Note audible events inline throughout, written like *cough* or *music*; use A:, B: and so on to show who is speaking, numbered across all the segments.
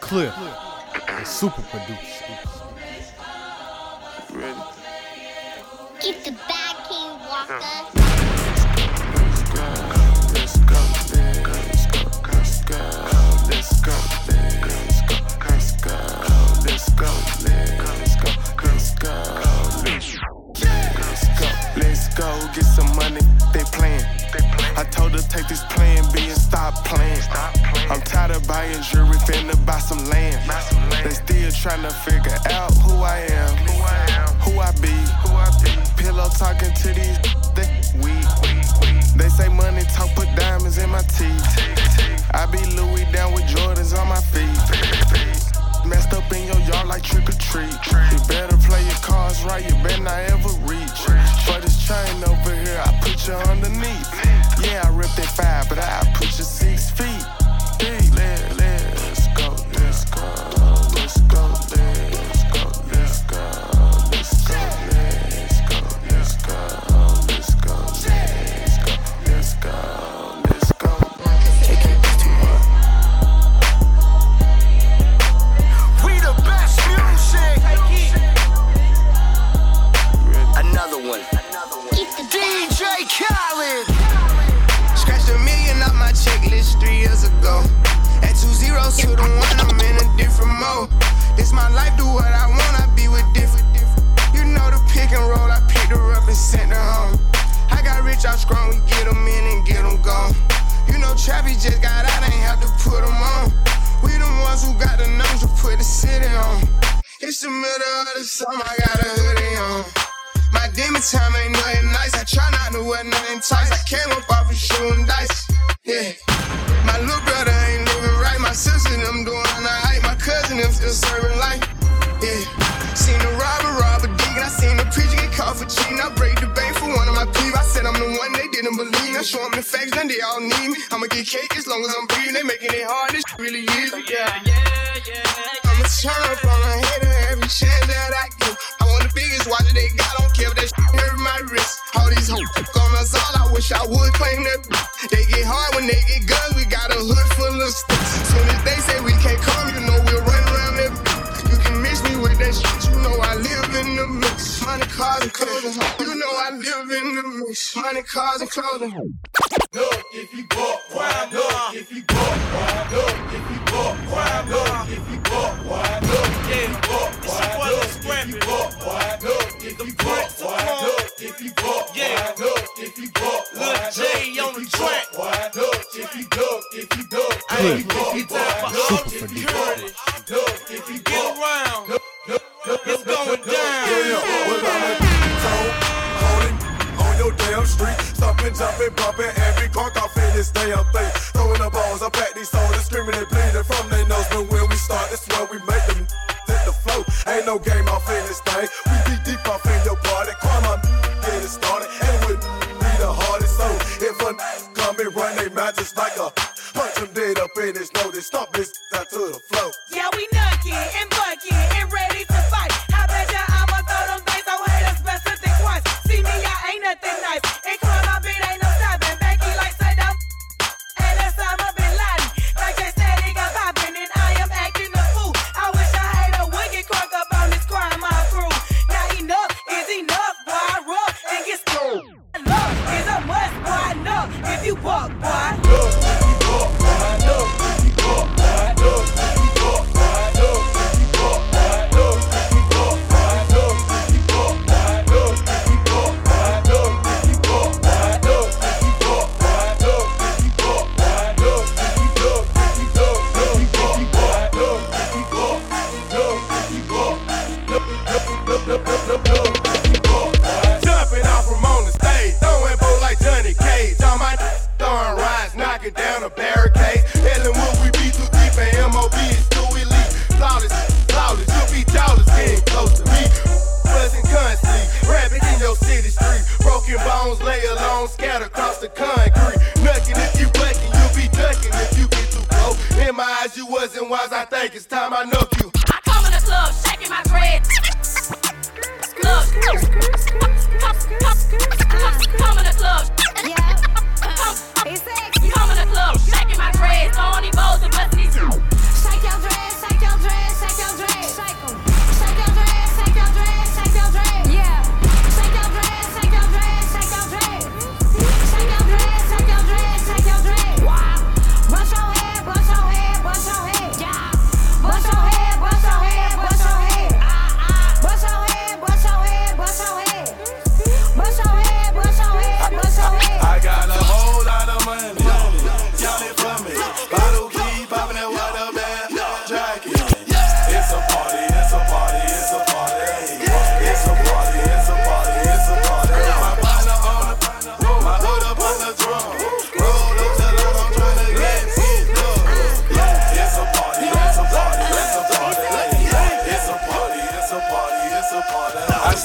A: Cliff, the super producer.
B: Ready?
C: Get the bag, King Walker.
B: Let's go, let's go, let's go, let's go, let's go, let's go, let's go, let's go, let's go, let's go, let's go, let's go, get some money. They playing. I told her take this plan B and stop playing. I'm tired of buying jewelry, finna buy some land. They still tryna figure out who I am, who I be. Pillow talking to these, they weak. They say money talk, put diamonds in my teeth. I be Louis down with Jordans on my feet. Messed up in your yard like trick or treat. You better play your cards right, you better not ever reach. For this chain over ripped five, but I
D: push a C. time ain't nothing nice. I try not to wear nothing tight. I came up off of shooting dice. Yeah. My little brother ain't living right. My sister them doing alright. My cousin them still serving life. Yeah. Seen the robber rob a dig. I seen the preacher get caught for cheating. I break the bank for one of my people. I said I'm the one they didn't believe. I show them the facts, then they all need me. I'ma get cake as long as I'm breathing. They making it hard. This really easy. Yeah. Yeah, yeah, yeah. I'ma turn up on a hater every chance that I get. I want the biggest watch that they got. Don't wish I would claim that. They get hard when they get guns. We got a hood full of sticks. Soon as they say we can't come, you know we'll run around that. You can mix me with that shit. You know I live in the mix. Money, cars, and clothing. You know I live in the mix. Money, cars, and clothing.
E: Look, if you bought wine, look, if you bought wine, look, if you bought wine, look, if you bought wine, look, if you bought wine, look, if you bought if you bought Brooklyn. you wasn't wise, I think it's time I knock you.
F: I come in the club, shaking my dread. Club. Come in the club.
C: Yeah.
G: Come in the club, shaking my
H: dread. So only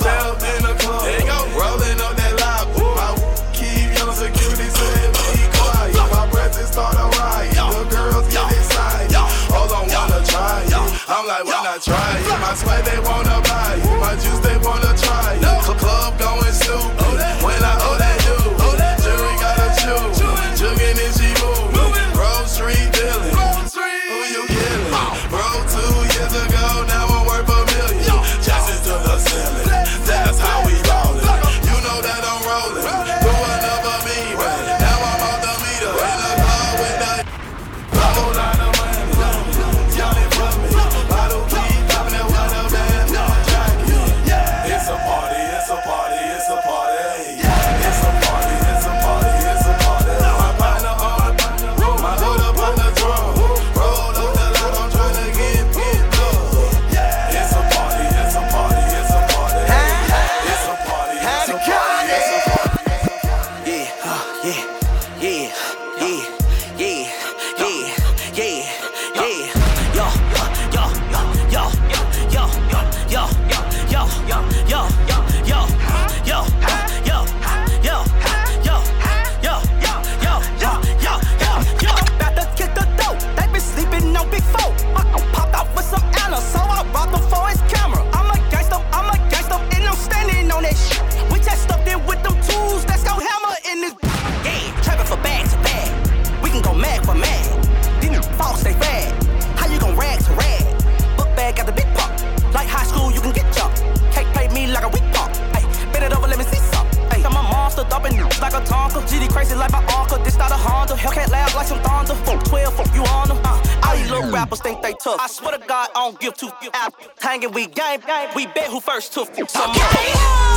H: lifestyle. rappers think they tough. I swear to God, I don't give two f. Hanging, we game, we bet who first took. Some
I: okay.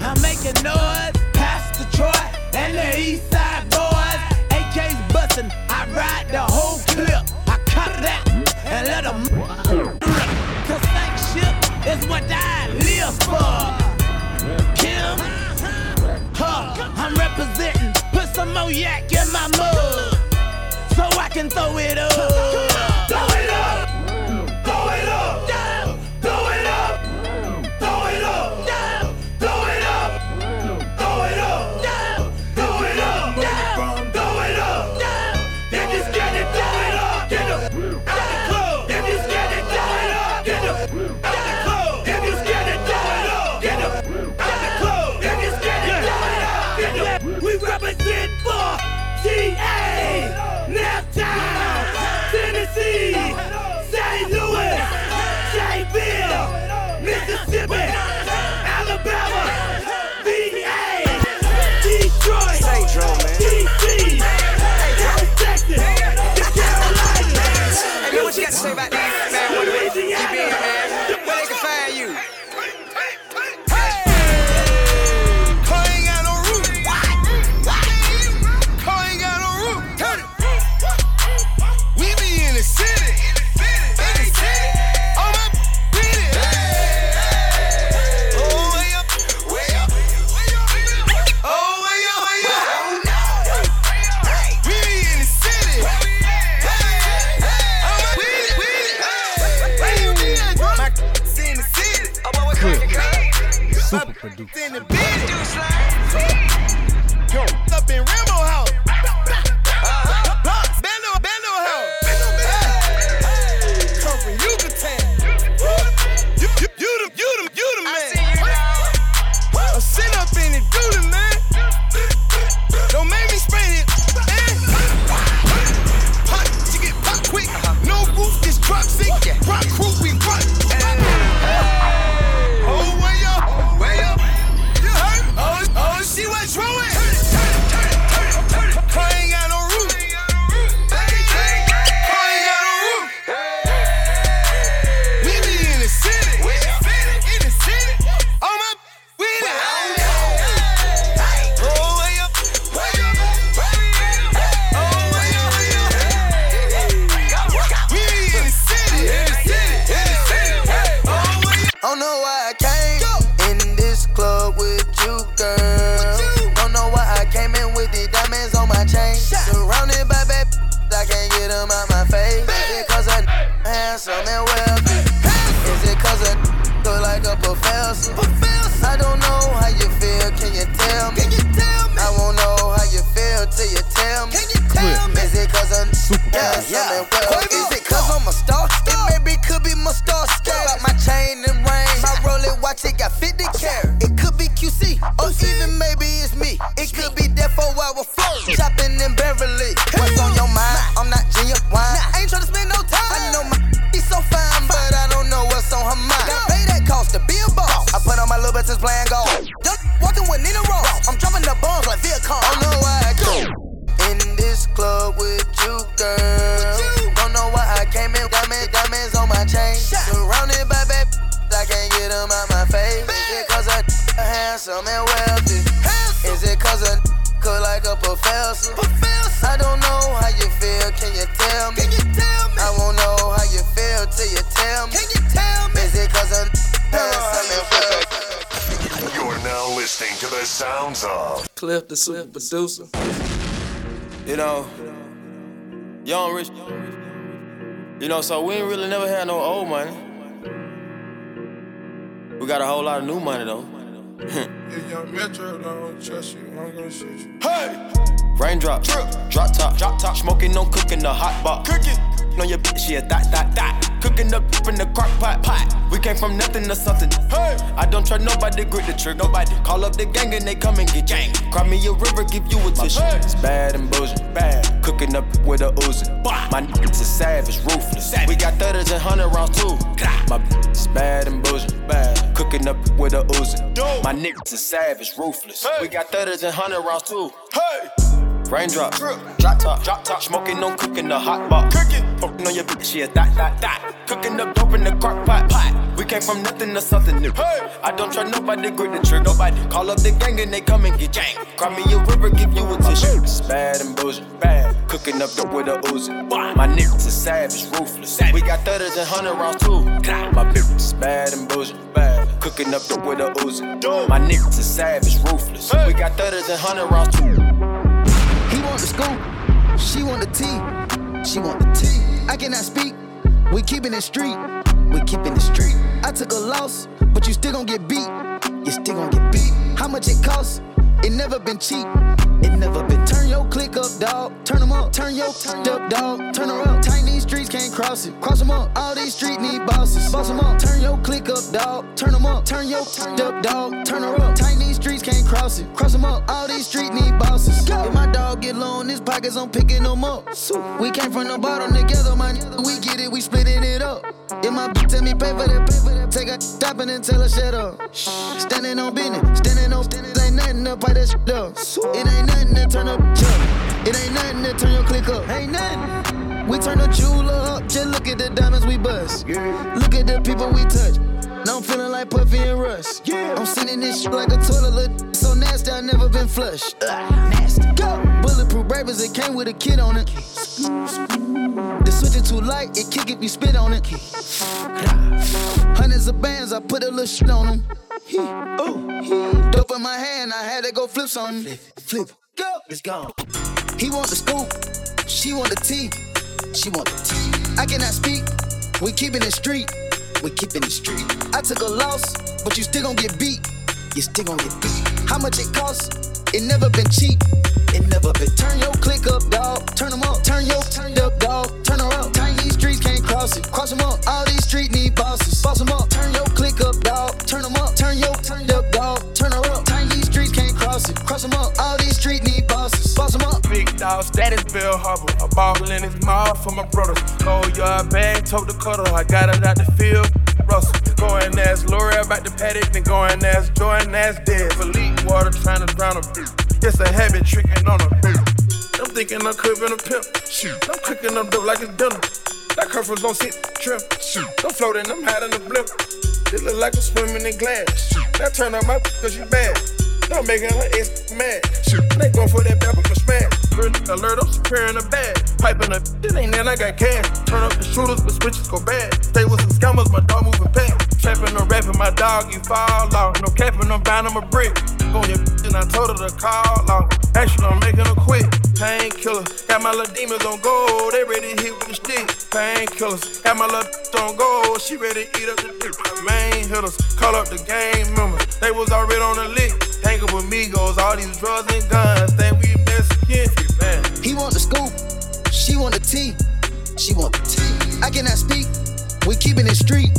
J: I'm making noise. Past Detroit and the East Side boys. AK's bustin', I ride the whole clip. I cop that and let them Cause thank shit is what I live for. Kim, huh, I'm representing. Put some more yak in my mug so I can throw it up.
K: Handsome and wealthy? Is it cause I look like a professor? I don't know how you feel, can you tell me? I won't know how you feel till you tell me. Is it cause I'm handsome and wealthy? A professor? I don't know how you feel, can you tell me? I won't know how you feel till you tell me. Is it cause I'm handsome and wealthy?
L: You're now listening to the sounds of
M: Cliff the super producer.
N: You know, young rich. You know, so we ain't really never had no old money. We got a whole lot of new money though. *laughs*
G: If young Metro don't trust you, I'm gonna shoot you.
N: Hey! Raindrop, drip, drop top, drop top. Smoking, no cooking the hot pot. Cooking. On your bitch, yeah, that, that, that. Cooking up in the crock pot, pot. We came from nothing to something. Hey! I don't trust nobody, grip the trick. Nobody call up the gang and they come and get gang. Cry me a river, give you a tissue. It's bad and bullshit, bad. Cooking up with a Uzi. My niggas is savage, ruthless. We got thudders and hundred rounds too. My bitch is bad and bullshit, bad. Cooking up with a Uzi. My My niggas is savage, ruthless. We got thudders and hundred rounds too.
O: Hey!
N: Raindrop, drop drop top, drop top, smoking, no cooking the hot pot. Cooking, fucking on your bitch, yeah, that, that, that. Cooking up dope in the crock pot, pot. We came from nothing to something new. Hey, I don't try nobody, grip the trigger. Nobody call up the gang and they come and get jank. Cry me a river, give you a tissue. It's bad and bullshit, bad. Cooking up dope with a Uzi. My niggas is savage, ruthless. We got thudders and hundred rounds too. My bitch is bad and bullshit, bad. Cooking up dope with a Uzi. My niggas is savage, ruthless. We got thudders and hundred rounds too.
M: He want the scoop, she want the tea, she want the tea. I cannot speak, we keeping it street, we keeping it street. I took a loss, but you still gon' get beat, you still gon' get beat. How much it costs? It never been cheap, it never been. Turn your click up, dog. Turn 'em up, turn your turned up, dog. Turn her up. Tight these streets can't cross it. Cross 'em up. All these streets need bosses. Boss 'em up. Turn your click up, dog. Turn 'em up. Turn your turned up, dog. Turn her up. Tight these streets can't cross it. Cross 'em up. All these streets need bosses. If my dog get low in his pockets, I'm picking them up. We came from the bottom together, my man. We get it, we splitting it up. If my bitch tell me pay for that, pay for that, take a stop and then tell her shut up. Standing on business, standing on business, ain't nothing to pipe that shit up. It ain't nothing to turn up It ain't nothing to turn your click up. Ain't nothing. We turn the jeweler up, just look at the diamonds we bust. Look at the people we touch. Now I'm feeling like Puffy and Russ. I'm sitting this shit like a toilet, look so nasty, I never been flushed. nasty. Go. Bulletproof rappers, it came with a kid on it. The switch it too light, it kick if you spit on it. Hundreds of bands, I put a little shit on them. Dope in my hand, I had to go flip some. Flip, go, it's gone. He want the scoop, she want the tea, she want the tea. I cannot speak, we keeping it street, we keeping it street. I took a loss, but you still gon' get beat, you still gon' get beat. How much it costs? It never been cheap, it never been. Turn your click up, dog, turn 'em up. Turn your turned up, dog, turn her up. Tiny streets can't cross it, cross 'em up. All these streets need bosses, boss 'em up. Turn your click up, dog, turn 'em up. Turn your turned up, streets can't cross it, cross 'em up. All these street need bosses, boss 'em up.
P: Big dog status, Bill Harbor. A ball in his mouth for my brothers. Oh, yard bag, told the cutter. I got it out the field. Russell, go and ask Lori about the paddock, then going and ask Jordan, that's dead. Philippe water trying to drown a bitch. It's a habit tricking on a bitch. I'm thinking I'm cooking a pimp. Shoot, I'm cooking up dope like it's dinner. That curfew's gon' sit trim. Shoot, I'm floating, I'm hiding the blimp. It look like I'm swimming in glass. Shoot, that turn on my cause you bad. I'm making her ex mad. They gon' for that with the smash. Alert, I'm securing a bag. Piping a it ain't then I got cash. Turn up the shooters, but switches go bad. Stay with some scammers, my dog moving fast. Trapping or rapping, my dog, you fall off. No capping, I'm bound, I'm a brick. On your and I told her to call off. Actually, I'm making her quit. Painkiller, got my little demons on gold. They ready to hit with the stick. Painkillers, got my little on gold. She ready to eat up the dick. Main hitters, call up the gang members. They was already on the lick. Up with Migos, all these drugs and guns. Think we Mexican, man.
M: He want the scoop, she want the tea, she want the tea. I cannot speak, we keeping it street,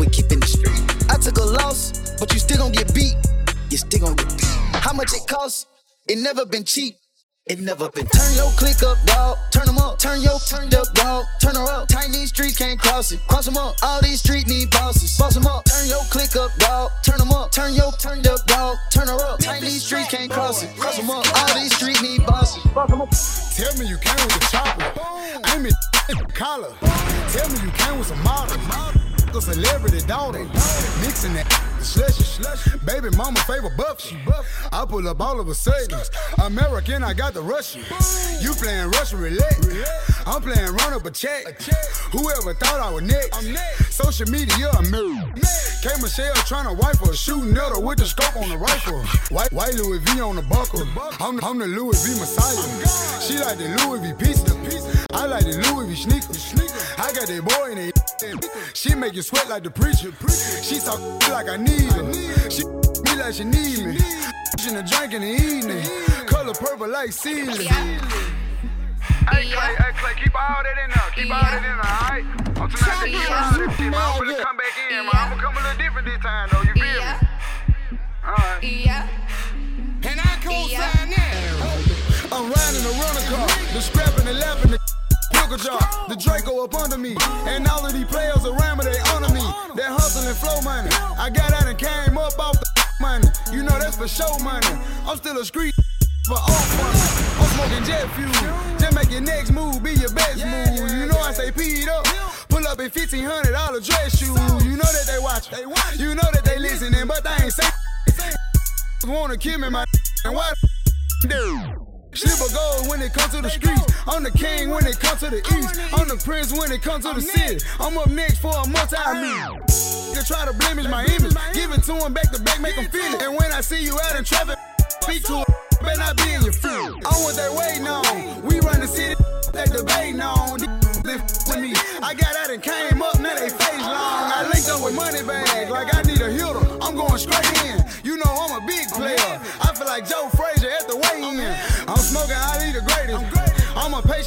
M: we keeping it street. I took a loss, but you still gon' get beat, you still gon' get beat. How much it costs? It never been cheap. It never been. Turn your click up, dog. Turn 'em up. Turn your turned up, dog. Turn her up. Tiny streets can't cross it. Cross 'em up. All these streets need bosses. Boss 'em up. Turn your click up, dog. Turn 'em up. Turn your turned up, dog. Turn her up. Tiny streets can't cross it. Cross 'em up. All these streets need bosses. Boss 'em up.
Q: Tell me you came with a chopper. Aim it collar. Tell me you came with some model. A celebrity daughter. Mixing that slushy. Baby mama favorite buffy. I pull up all of a sudden. American, I got the Russian. You playing Russian roulette. I'm playing run up a check. Whoever thought I was next? Social media, I'm married. K Michelle trying to wipe her shooting at her with the scope on the rifle. White, white Louis V on the buckle. I'm, I'm the Louis V Messiah. She like the Louis V pizza. I like the Louis V sneakers. I got that boy in it. She make you sweat like the preacher. She talk like I need her. She me like she need me. In the drink in the evening. Color purple like ceiling.
R: Hey, Clay, hey, Clay, keep all that in there. Keep all that in there, alright? On tonight, they keep all that shit, man. I'm gonna come back in, man. I'm gonna come a little different this time, though. You feel me? Alright.
Q: Yeah. And I co-sign that. Up under me. And all of these players around me, they honor me. That hustle and flow money. I got out and came up off the money. You know that's for show money. I'm still a street for old fun. I'm smoking jet fuel. Just make your next move be your best move. You know I say P'd up. Pull up in $1,500 dress shoes. You know that they watch. You know that they listening, but they ain't say. Wanna kill me, my and why? *laughs* do? Slip of gold when it comes to the streets. I'm the king when it comes to the east. I'm the prince when it comes to the city. I'm up next for a multi million. They try to blemish my image. Give it to him back to back, make him feel it. And when I see you out in traffic, speak to him. Better not be in your field. I want that waiting on. We run the city, they debating on. With me. I got out and came up, now they face long. I linked up with money bag, like I need a hitter. I'm going straight in. You know I'm a big player.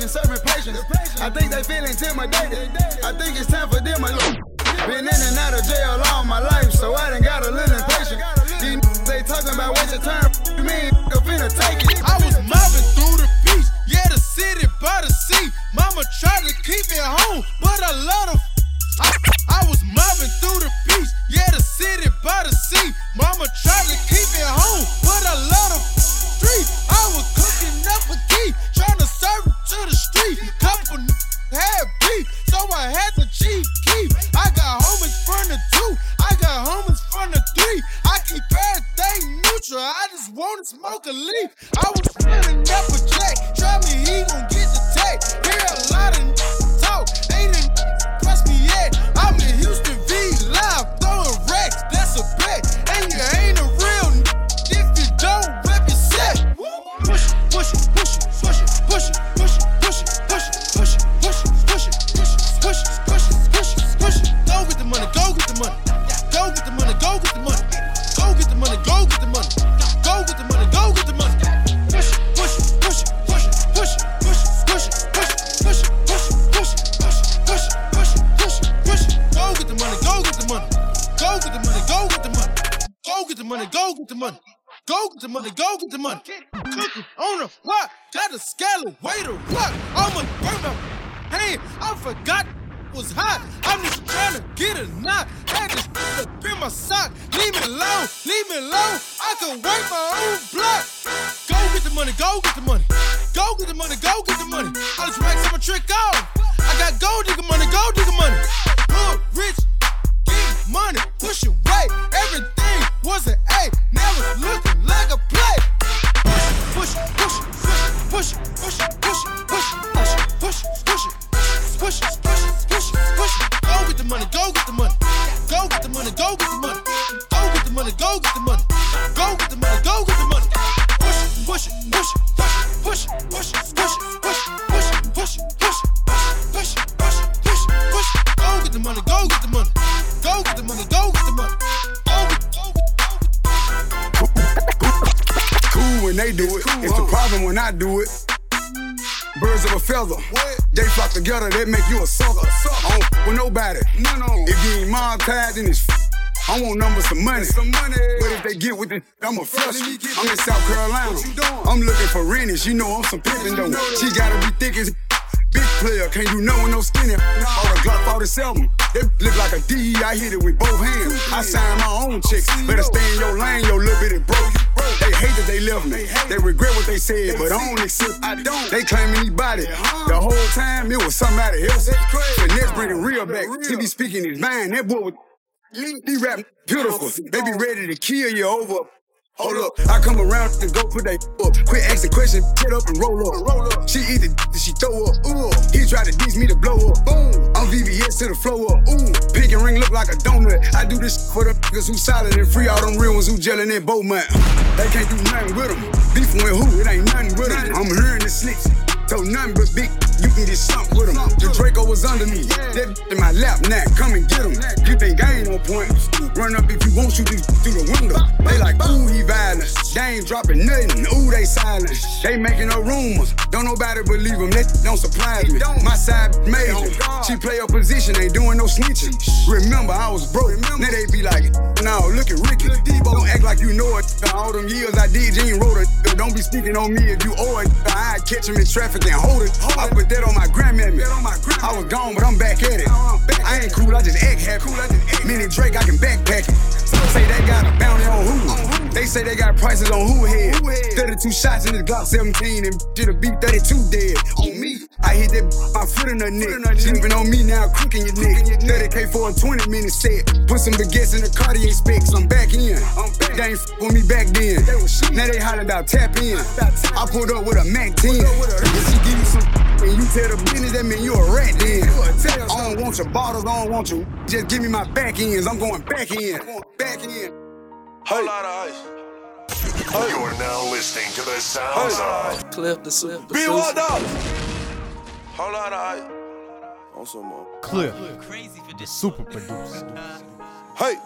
Q: Serving patience. I think they feel intimidated. I think it's time for them to. Been in and out of jail all my life, so I done got a little impatient. These n- they talking about your turn. Me and finna take it.
P: I was mobbing through the beach, yeah, the city by the sea. Mama tried to keep me home, but I love I I'm a
Q: flush. I'm in South Carolina. I'm looking for Rennies. You know I'm some pimpin' though. She gotta be thick as big player. Can't do no with no skinny. All the Glock 47. They look like a D. I hit it with both hands. I sign my own checks. Better stay in your lane, your little bitty broke. They hate that they left me. They regret what they said, but I don't accept. I don't. They claim anybody. The whole time it was somebody else. Finesse bringing real back. He be speaking his mind. That boy was. He rap beautiful. They be ready to kill you over. Hold up, I come around and go put that up. Quit asking questions, get up and roll up. Roll up. She eat it, she throw up. Ooh, he tried to diss me to blow up. Boom, I'm VVS to the flow up. Ooh, pink and ring look like a donut. I do this for the niggas who solid and free all them real ones who gelling in Bowman. They can't do nothing with them. Beef with who? It ain't nothing with them. I'm hearing the slicks. So nothing but big, you can get something with him. The Draco was under me. That in my lap now, come and get him. You think I ain't on point? Run up if you want, shoot these through the window. They like, ooh, he violent. They ain't dropping nothing. Ooh, they silent. They making no rumors. Don't nobody believe them. That don't surprise me. My side major. She play her position, ain't doing no snitching. Remember, I was broke. Now they be like, no, look at Ricky. Don't act like you know it. All them years I did, you ain't wrote it. Don't be speaking on me if you owe it. I catch him in traffic and hold it. I put that on my grandmammy. I was gone, but I'm back at it. I ain't cool, I just act happy. Mini Drake, I can backpack it. Some say they got a bounty on who? They say they got prices on who head. 32 shots in the Glock 17 and shit'll be 32 dead. On me, I hit that my foot in her neck. Sleeping on me now, crooking your neck. 30k for a 20 minute set. Put some baguettes in the Cartier specs. I'm back in. I'm back. They ain't f with me back then. Now they holler about tap in. I pulled up with a Mac 10. If she give you some *laughs* and you tell the business, that mean you a rat then. I don't want your bottles, I don't want you. Just give me my back ends. I'm going back in. Back in.
G: Whole lot of ice.
L: You're now listening to the sounds of
S: Cliff the super
G: Be what up? Whole lot of ice. On some more.
A: Cliff. The super producer.
G: Hey,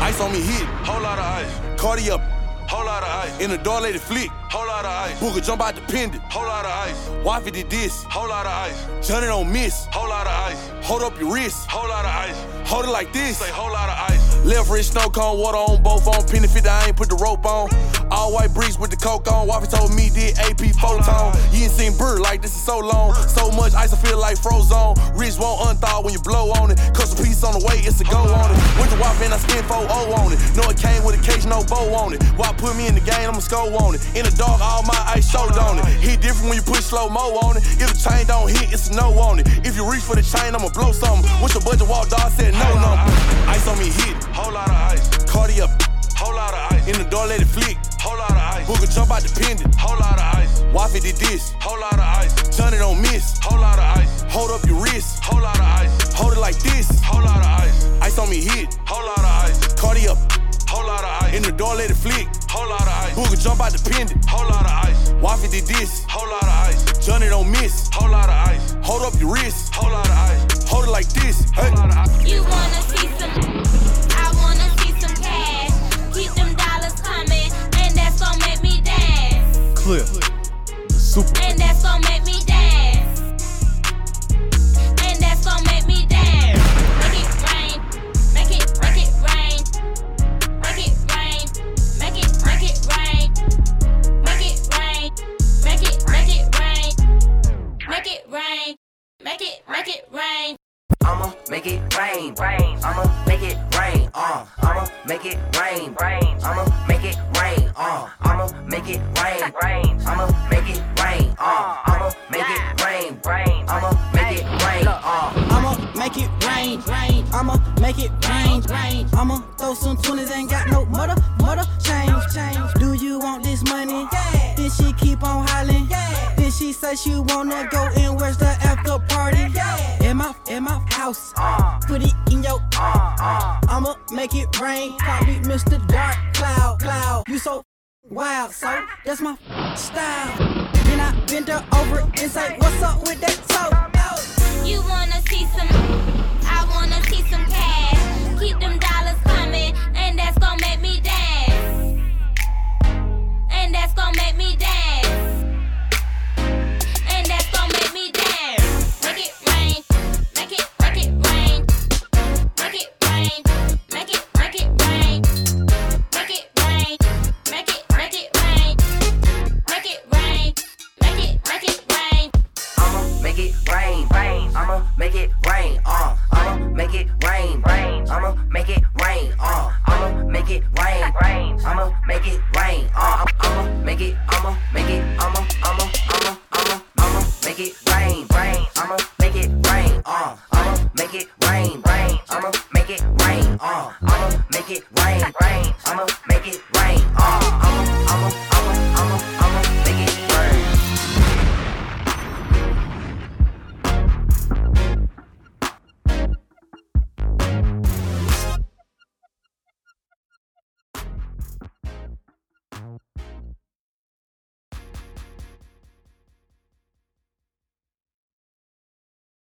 G: ice on me hit. Whole lot of ice. Cardi up. Whole lot of ice. In the door lady flick. Whole lot of ice. Booker jump out the pendant. Whole lot of ice. Wifey did this. Whole lot of ice. Johnny don't miss. Whole lot of ice. Hold up your wrist. Whole lot of ice. Hold it like this. Say whole lot of ice. Left wrist snow cone, water on both on. Penny 50, I ain't put the rope on. All white breeze with the coke on. Wifey told me did AP photon. You ain't seen bird like this is so long. So much ice, I feel like frozen. Wrist won't unthaw when you blow on it. Custom piece on the way, it's a go on it. With to Wop and I spent 4 0 on it. No, it came with a case, no bow on it. Put me in the game, I'ma score on it. In the dark, all my ice showed on it. Hit different when you put slow mo on it. If the chain don't hit, it's a no on it. If you reach for the chain, I'ma blow something. What's your budget? Walk dog said no number. Ice on me hit, whole lot of ice. Cardi up, whole lot of ice. In the door, let it flick, whole lot of ice. Booker jump out the pendant, whole lot of ice. Wifey did this, whole lot of ice. Johnny don't miss, whole lot of ice. Hold up your wrist, whole lot of ice. Hold it like this, whole lot of ice. Ice on me hit, whole lot of ice. Cardi up, whole lot of ice. In the door, let it flick, whole lot of ice. Booker jump out the pendant, whole lot of ice. Wifey did this, whole lot of ice. Johnny don't miss, whole lot of ice. Hold up your wrist, whole lot of ice. Hold it like this, hey.
T: You wanna see some? I wanna see some cash. Keep them dollars coming, and that's gonna make me dance.
A: The super.
T: Make it rain, rain.
H: I'ma make it rain, uh. I'ma make it rain, rain. I'ma make it rain, uh. I'ma make it rain, rain. I'ma make it rain, uh. I'ma make it rain, rain. I'ma make it rain, uh.
U: I'ma make it rain, rain. I'ma make it rain, rain. I'ma throw some 20s, ain't got no mother, mother change, change. Do you want this money? Yeah. Then she keep on hollering. Yeah. Then she say she wanna go and where's the after party? Yeah. My, in my house, uh. put it in your, uh, uh. I'ma make it rain. Call me Mr. Dark Cloud, cloud. You so wild, so that's my style. Then I bend her over and say, What's up with that toe?
T: You wanna see some? I wanna see some cash. Keep them dollars coming, and that's gonna make me dance. And that's gonna make me dance.